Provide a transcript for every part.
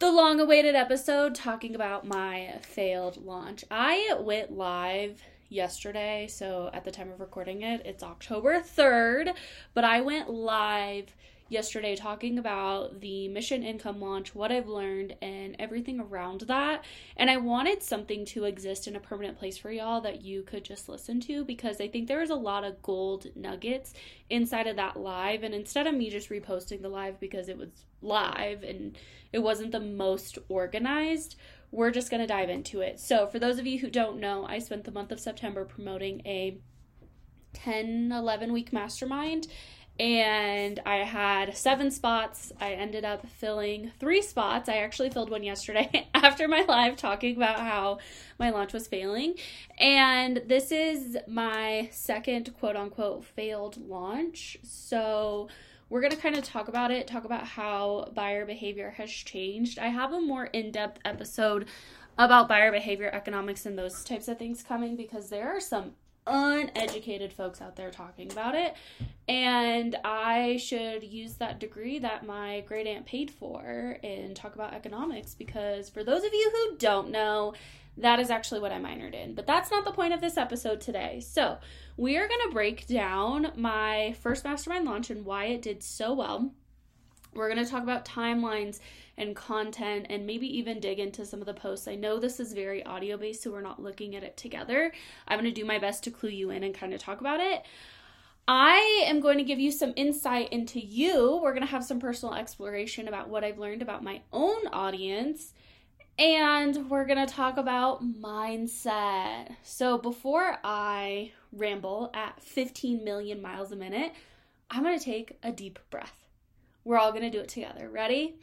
the long awaited episode talking about my failed launch. I went live yesterday, so at the time of recording it, it's October 3rd, but I went live yesterday talking about the mission income launch, what I've learned, and everything around that. And I wanted something to exist in a permanent place for y'all that you could just listen to because I think there was a lot of gold nuggets inside of that live. And instead of me just reposting the live because it was live and it wasn't the most organized, we're just going to dive into it. So, for those of you who don't know, I spent the month of September promoting a 10 11 week mastermind and I had seven spots. I ended up filling three spots. I actually filled one yesterday after my live talking about how my launch was failing. And this is my second quote unquote failed launch. So we're going to kind of talk about it, talk about how buyer behavior has changed. I have a more in depth episode about buyer behavior economics and those types of things coming because there are some uneducated folks out there talking about it. And I should use that degree that my great aunt paid for and talk about economics because for those of you who don't know, that is actually what I minored in. But that's not the point of this episode today. So, we are going to break down my first mastermind launch and why it did so well. We're going to talk about timelines and content and maybe even dig into some of the posts. I know this is very audio based, so we're not looking at it together. I'm going to do my best to clue you in and kind of talk about it. I am going to give you some insight into you. We're going to have some personal exploration about what I've learned about my own audience. And we're going to talk about mindset. So, before I ramble at 15 million miles a minute, I'm going to take a deep breath. We're all going to do it together. Ready?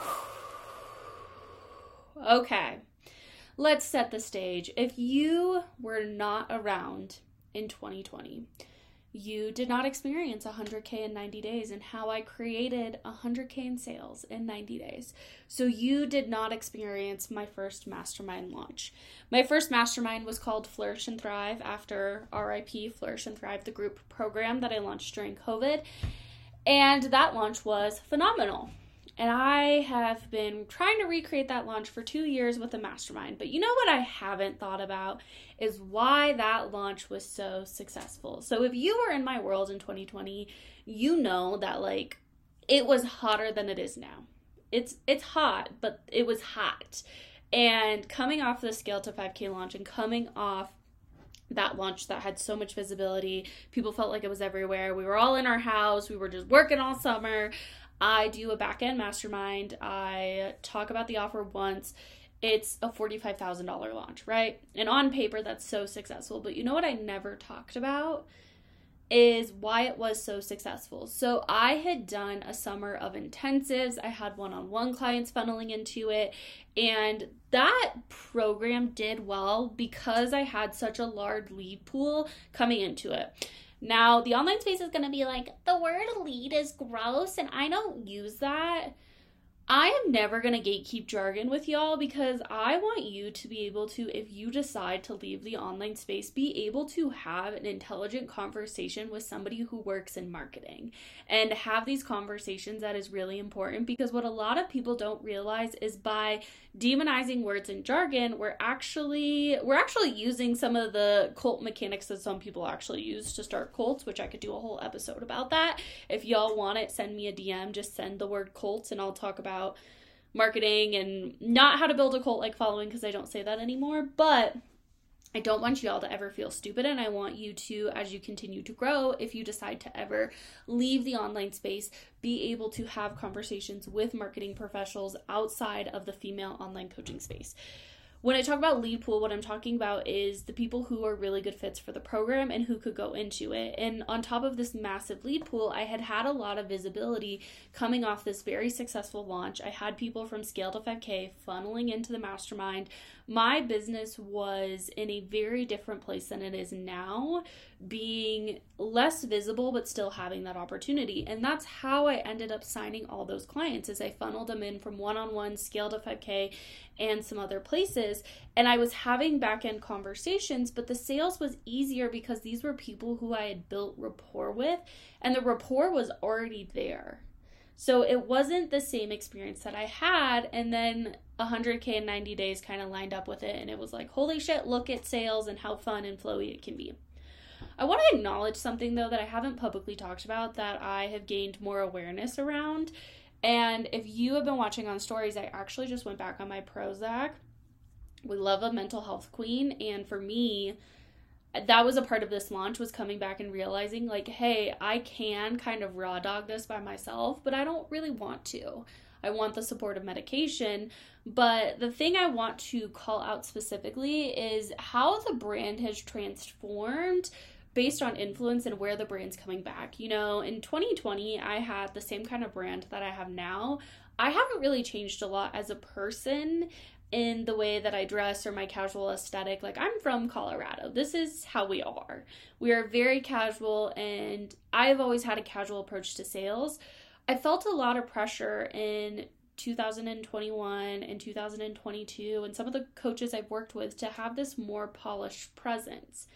okay, let's set the stage. If you were not around in 2020, you did not experience 100K in 90 days and how I created 100K in sales in 90 days. So you did not experience my first mastermind launch. My first mastermind was called Flourish and Thrive after RIP Flourish and Thrive, the group program that I launched during COVID. And that launch was phenomenal. And I have been trying to recreate that launch for two years with a mastermind. But you know what I haven't thought about is why that launch was so successful. So if you were in my world in 2020, you know that like it was hotter than it is now. It's it's hot, but it was hot. And coming off the scale to 5K launch and coming off that launch that had so much visibility. People felt like it was everywhere. We were all in our house. We were just working all summer. I do a back end mastermind. I talk about the offer once. It's a $45,000 launch, right? And on paper, that's so successful. But you know what I never talked about? Is why it was so successful. So, I had done a summer of intensives. I had one on one clients funneling into it. And that program did well because I had such a large lead pool coming into it. Now, the online space is going to be like, the word lead is gross, and I don't use that. I am never going to gatekeep jargon with y'all because I want you to be able to, if you decide to leave the online space, be able to have an intelligent conversation with somebody who works in marketing and have these conversations that is really important because what a lot of people don't realize is by demonizing words and jargon, we're actually we're actually using some of the cult mechanics that some people actually use to start cults, which I could do a whole episode about that. If y'all want it, send me a DM, just send the word cults and I'll talk about marketing and not how to build a cult like following because I don't say that anymore, but I don't want y'all to ever feel stupid, and I want you to, as you continue to grow, if you decide to ever leave the online space, be able to have conversations with marketing professionals outside of the female online coaching space. When I talk about lead pool, what I'm talking about is the people who are really good fits for the program and who could go into it. And on top of this massive lead pool, I had had a lot of visibility coming off this very successful launch. I had people from Scale to 5K funneling into the mastermind. My business was in a very different place than it is now, being less visible but still having that opportunity. And that's how I ended up signing all those clients as I funneled them in from one-on-one, Scale to 5K, and some other places. And I was having back end conversations, but the sales was easier because these were people who I had built rapport with, and the rapport was already there. So it wasn't the same experience that I had. And then 100K in 90 days kind of lined up with it. And it was like, holy shit, look at sales and how fun and flowy it can be. I want to acknowledge something though that I haven't publicly talked about that I have gained more awareness around. And if you have been watching on stories, I actually just went back on my Prozac. We love a mental health queen. And for me, that was a part of this launch was coming back and realizing like hey i can kind of raw dog this by myself but i don't really want to. I want the support of medication. But the thing i want to call out specifically is how the brand has transformed based on influence and where the brand's coming back. You know in 2020 i had the same kind of brand that i have now. I haven't really changed a lot as a person in the way that I dress or my casual aesthetic. Like, I'm from Colorado. This is how we are. We are very casual, and I've always had a casual approach to sales. I felt a lot of pressure in 2021 and 2022, and some of the coaches I've worked with to have this more polished presence.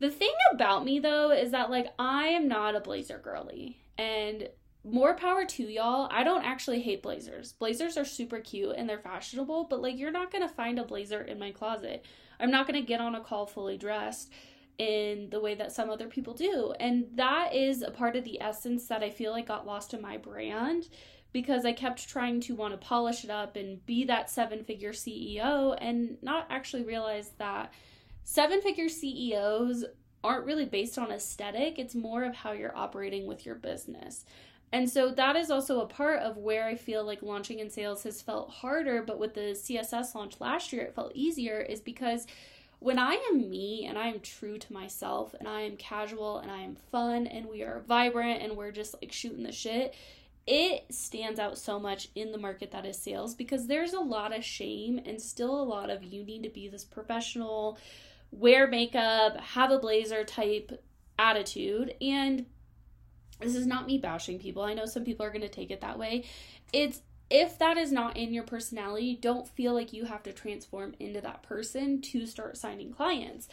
The thing about me though is that like I am not a blazer girly and more power to y'all. I don't actually hate blazers. Blazers are super cute and they're fashionable, but like you're not going to find a blazer in my closet. I'm not going to get on a call fully dressed in the way that some other people do. And that is a part of the essence that I feel like got lost in my brand because I kept trying to want to polish it up and be that seven figure CEO and not actually realize that seven figure CEOs aren't really based on aesthetic, it's more of how you're operating with your business. And so that is also a part of where I feel like launching in sales has felt harder, but with the CSS launch last year, it felt easier, is because when I am me and I am true to myself and I am casual and I am fun and we are vibrant and we're just like shooting the shit, it stands out so much in the market that is sales because there's a lot of shame and still a lot of you need to be this professional, wear makeup, have a blazer type attitude. And this is not me bashing people. I know some people are going to take it that way. It's if that is not in your personality, don't feel like you have to transform into that person to start signing clients.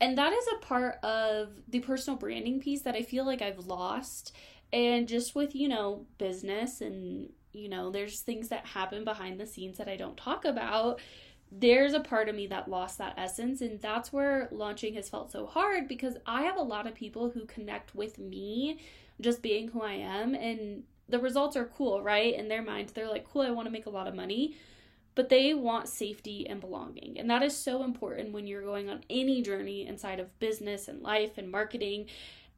And that is a part of the personal branding piece that I feel like I've lost. And just with, you know, business and, you know, there's things that happen behind the scenes that I don't talk about. There's a part of me that lost that essence. And that's where launching has felt so hard because I have a lot of people who connect with me just being who I am and the results are cool, right? In their mind, they're like, cool, I want to make a lot of money, but they want safety and belonging. And that is so important when you're going on any journey inside of business and life and marketing.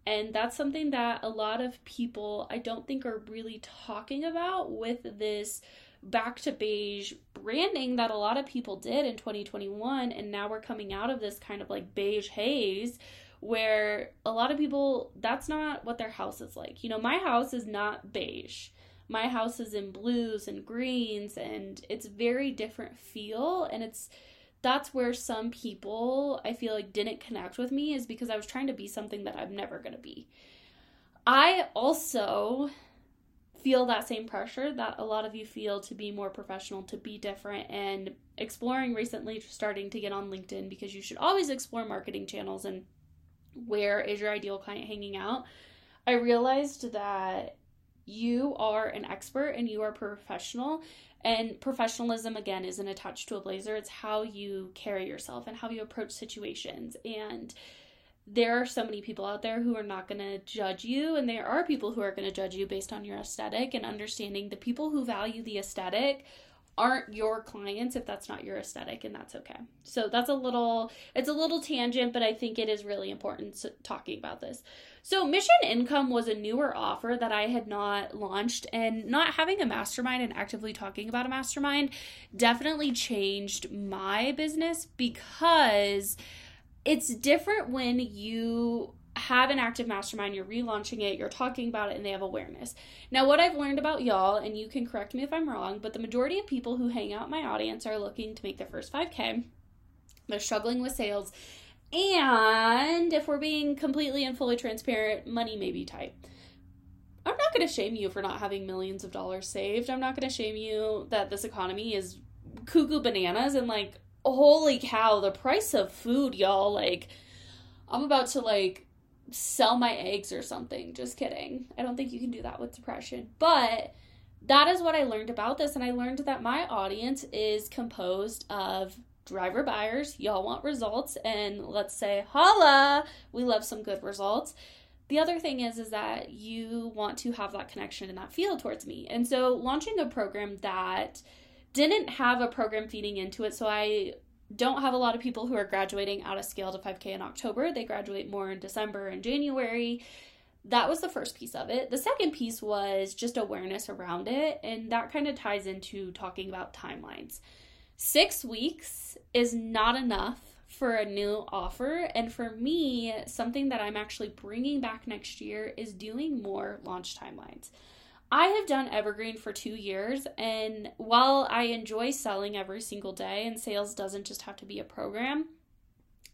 And that's something that a lot of people I don't think are really talking about with this back to beige branding that a lot of people did in 2021 and now we're coming out of this kind of like beige haze where a lot of people that's not what their house is like. You know, my house is not beige. My house is in blues and greens and it's very different feel and it's that's where some people I feel like didn't connect with me is because I was trying to be something that I'm never going to be. I also feel that same pressure that a lot of you feel to be more professional, to be different, and exploring recently, starting to get on LinkedIn because you should always explore marketing channels and where is your ideal client hanging out, I realized that you are an expert and you are professional. And professionalism, again, isn't attached to a blazer. It's how you carry yourself and how you approach situations. And there are so many people out there who are not going to judge you. And there are people who are going to judge you based on your aesthetic and understanding the people who value the aesthetic aren't your clients if that's not your aesthetic and that's okay. So that's a little it's a little tangent but I think it is really important talking about this. So Mission Income was a newer offer that I had not launched and not having a mastermind and actively talking about a mastermind definitely changed my business because it's different when you have an active mastermind, you're relaunching it, you're talking about it, and they have awareness. Now, what I've learned about y'all, and you can correct me if I'm wrong, but the majority of people who hang out my audience are looking to make their first 5K. They're struggling with sales. And if we're being completely and fully transparent, money may be tight. I'm not going to shame you for not having millions of dollars saved. I'm not going to shame you that this economy is cuckoo bananas and like, holy cow, the price of food, y'all. Like, I'm about to like sell my eggs or something. Just kidding. I don't think you can do that with depression. But that is what I learned about this. And I learned that my audience is composed of driver buyers. Y'all want results. And let's say, holla, we love some good results. The other thing is is that you want to have that connection and that feel towards me. And so launching a program that didn't have a program feeding into it, so I don't have a lot of people who are graduating out of scale to 5K in October. They graduate more in December and January. That was the first piece of it. The second piece was just awareness around it, and that kind of ties into talking about timelines. Six weeks is not enough for a new offer, and for me, something that I'm actually bringing back next year is doing more launch timelines. I have done Evergreen for two years, and while I enjoy selling every single day, and sales doesn't just have to be a program,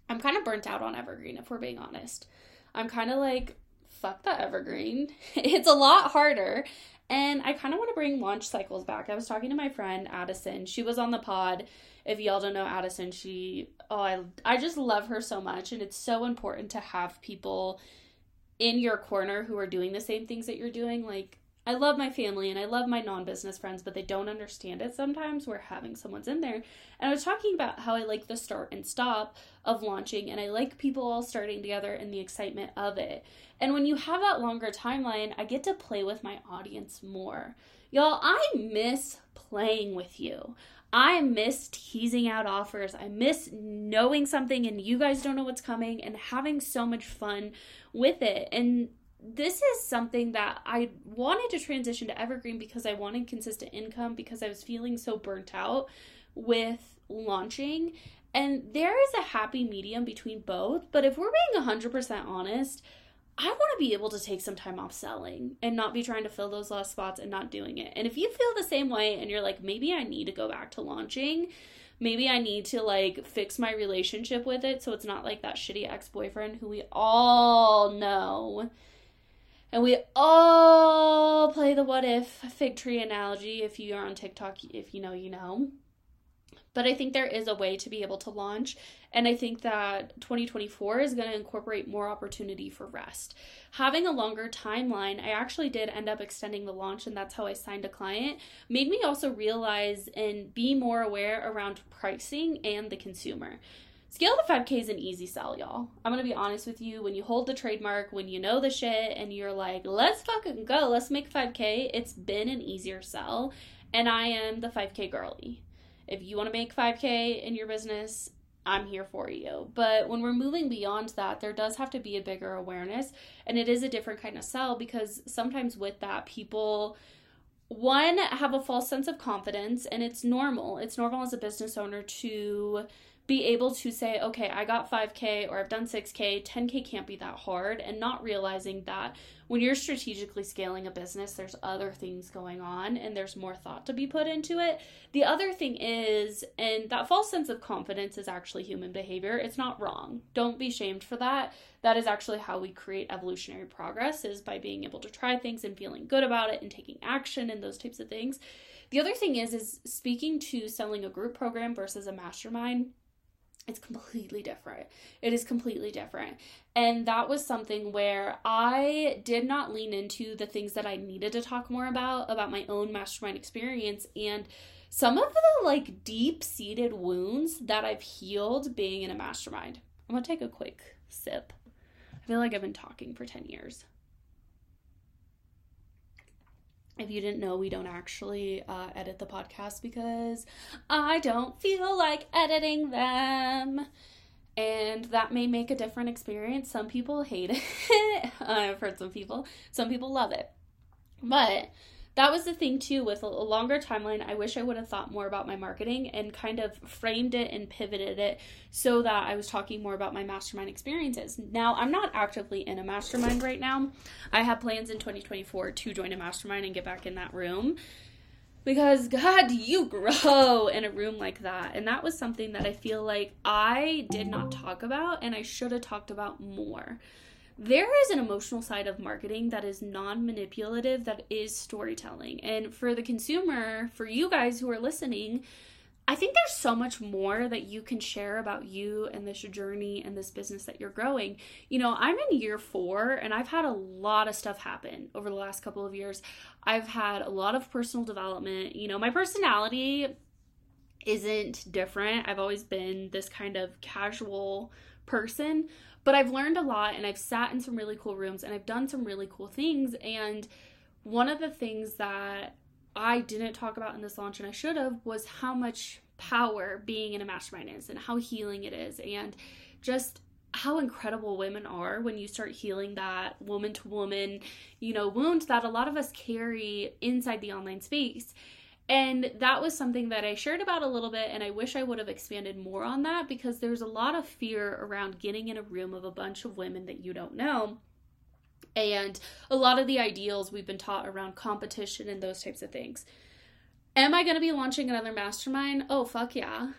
I'm kind of burnt out on Evergreen, if we're being honest. I'm kind of like, fuck the Evergreen. it's a lot harder. And I kind of want to bring launch cycles back. I was talking to my friend Addison. She was on the pod. If y'all don't know Addison, she oh I I just love her so much and it's so important to have people in your corner who are doing the same things that you're doing like I love my family and I love my non business friends, but they don't understand it sometimes where having someone's in there. And I was talking about how I like the start and stop of launching and I like people all starting together and the excitement of it. And when you have that longer timeline, I get to play with my audience more. Y'all, I miss playing with you. I miss teasing out offers. I miss knowing something and you guys don't know what's coming and having so much fun with it. And this is something that I wanted to transition to Evergreen because I wanted consistent income because I was feeling so burnt out with launching. And there is a happy medium between both. But if we're being 100% honest, I want to be able to take some time off selling and not be trying to fill those last spots and not doing it. And if you feel the same way and you're like, maybe I need to go back to launching, maybe I need to like fix my relationship with it so it's not like that shitty ex boyfriend who we all know and we all play the what if fig tree analogy. If you are on TikTok, if you know, you know. But I think there is a way to be able to launch. And I think that 2024 is going to incorporate more opportunity for rest. Having a longer timeline, I actually did end up extending the launch, and that's how I signed a client, made me also realize and be more aware around pricing and the consumer. Scale to 5K is an easy sell, y'all. I'm gonna be honest with you. When you hold the trademark, when you know the shit, and you're like, let's fucking go, let's make 5K, it's been an easier sell. And I am the 5K girly. If you wanna make 5K in your business, I'm here for you. But when we're moving beyond that, there does have to be a bigger awareness, and it is a different kind of sell because sometimes with that, people one have a false sense of confidence, and it's normal. It's normal as a business owner to be able to say, okay, I got 5K or I've done 6K, 10K can't be that hard, and not realizing that when you're strategically scaling a business, there's other things going on and there's more thought to be put into it. The other thing is, and that false sense of confidence is actually human behavior. It's not wrong. Don't be shamed for that. That is actually how we create evolutionary progress is by being able to try things and feeling good about it and taking action and those types of things. The other thing is is speaking to selling a group program versus a mastermind it's completely different. It is completely different. And that was something where I did not lean into the things that I needed to talk more about, about my own mastermind experience. And some of the like deep seated wounds that I've healed being in a mastermind. I'm gonna take a quick sip. I feel like I've been talking for 10 years. If you didn't know, we don't actually uh, edit the podcast because I don't feel like editing them. And that may make a different experience. Some people hate it. I've heard some people. Some people love it. But that was the thing too with a longer timeline i wish i would have thought more about my marketing and kind of framed it and pivoted it so that i was talking more about my mastermind experiences. Now i'm not actively in a mastermind right now. I have plans in 2024 to join a mastermind and get back in that room because god you grow in a room like that? And that was something that i feel like i did not talk about and i should have talked about more there is an emotional side of marketing that is non manipulative, that is storytelling. And for the consumer, for you guys who are listening, I think there's so much more that you can share about you and this journey and this business that you're growing. You know, I'm in year four and I've had a lot of stuff happen over the last couple of years. I've had a lot of personal development. You know, my personality isn't different. I've always been this kind of casual person, but I've learned a lot and I've sat in some really cool rooms and I've done some really cool things. And one of the things that I didn't talk about in this launch and I should have was how much power being in a mastermind is and how healing it is and just how incredible women are when you start healing that woman to woman, you know, wound that a lot of us carry inside the online space. And that was something that I shared about a little bit, and I wish I would have expanded more on that because there's a lot of fear around getting in a room of a bunch of women that you don't know and a lot of the ideals we've been taught around competition and those types of things. Am I going to be launching another mastermind? Oh, fuck yeah.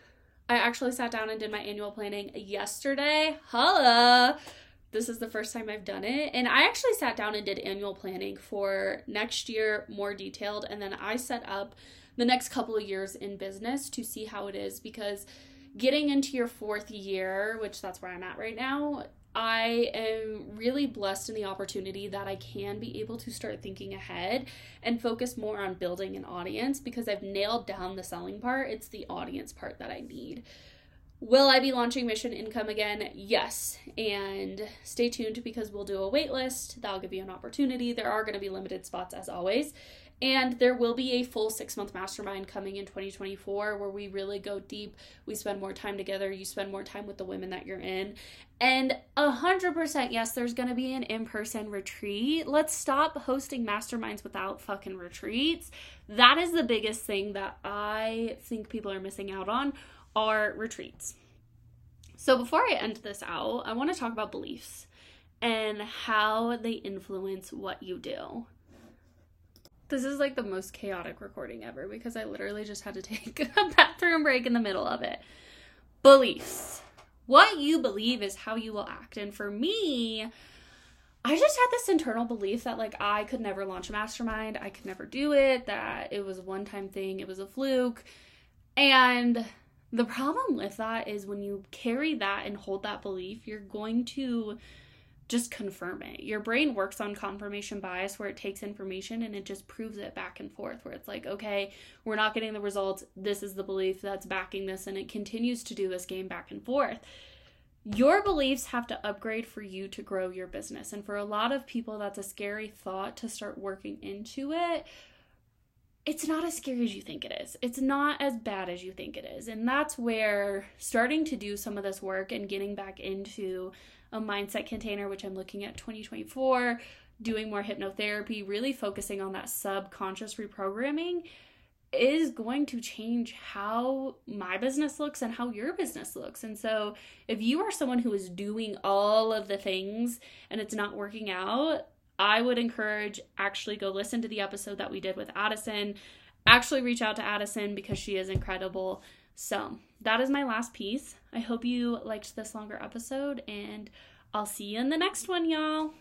I actually sat down and did my annual planning yesterday. Holla! This is the first time I've done it. And I actually sat down and did annual planning for next year, more detailed. And then I set up the next couple of years in business to see how it is because getting into your fourth year, which that's where I'm at right now, I am really blessed in the opportunity that I can be able to start thinking ahead and focus more on building an audience because I've nailed down the selling part. It's the audience part that I need. Will I be launching Mission Income again? Yes. And stay tuned because we'll do a wait list. That'll give you an opportunity. There are going to be limited spots as always. And there will be a full six month mastermind coming in 2024 where we really go deep. We spend more time together. You spend more time with the women that you're in. And 100% yes, there's going to be an in person retreat. Let's stop hosting masterminds without fucking retreats. That is the biggest thing that I think people are missing out on are retreats. So before I end this out, I want to talk about beliefs and how they influence what you do. This is like the most chaotic recording ever because I literally just had to take a bathroom break in the middle of it. Beliefs. What you believe is how you will act. And for me, I just had this internal belief that like I could never launch a mastermind, I could never do it, that it was a one time thing, it was a fluke. And the problem with that is when you carry that and hold that belief, you're going to just confirm it. Your brain works on confirmation bias where it takes information and it just proves it back and forth, where it's like, okay, we're not getting the results. This is the belief that's backing this, and it continues to do this game back and forth. Your beliefs have to upgrade for you to grow your business. And for a lot of people, that's a scary thought to start working into it. It's not as scary as you think it is. It's not as bad as you think it is. And that's where starting to do some of this work and getting back into a mindset container, which I'm looking at 2024, doing more hypnotherapy, really focusing on that subconscious reprogramming is going to change how my business looks and how your business looks. And so, if you are someone who is doing all of the things and it's not working out, I would encourage actually go listen to the episode that we did with Addison. Actually, reach out to Addison because she is incredible. So, that is my last piece. I hope you liked this longer episode, and I'll see you in the next one, y'all.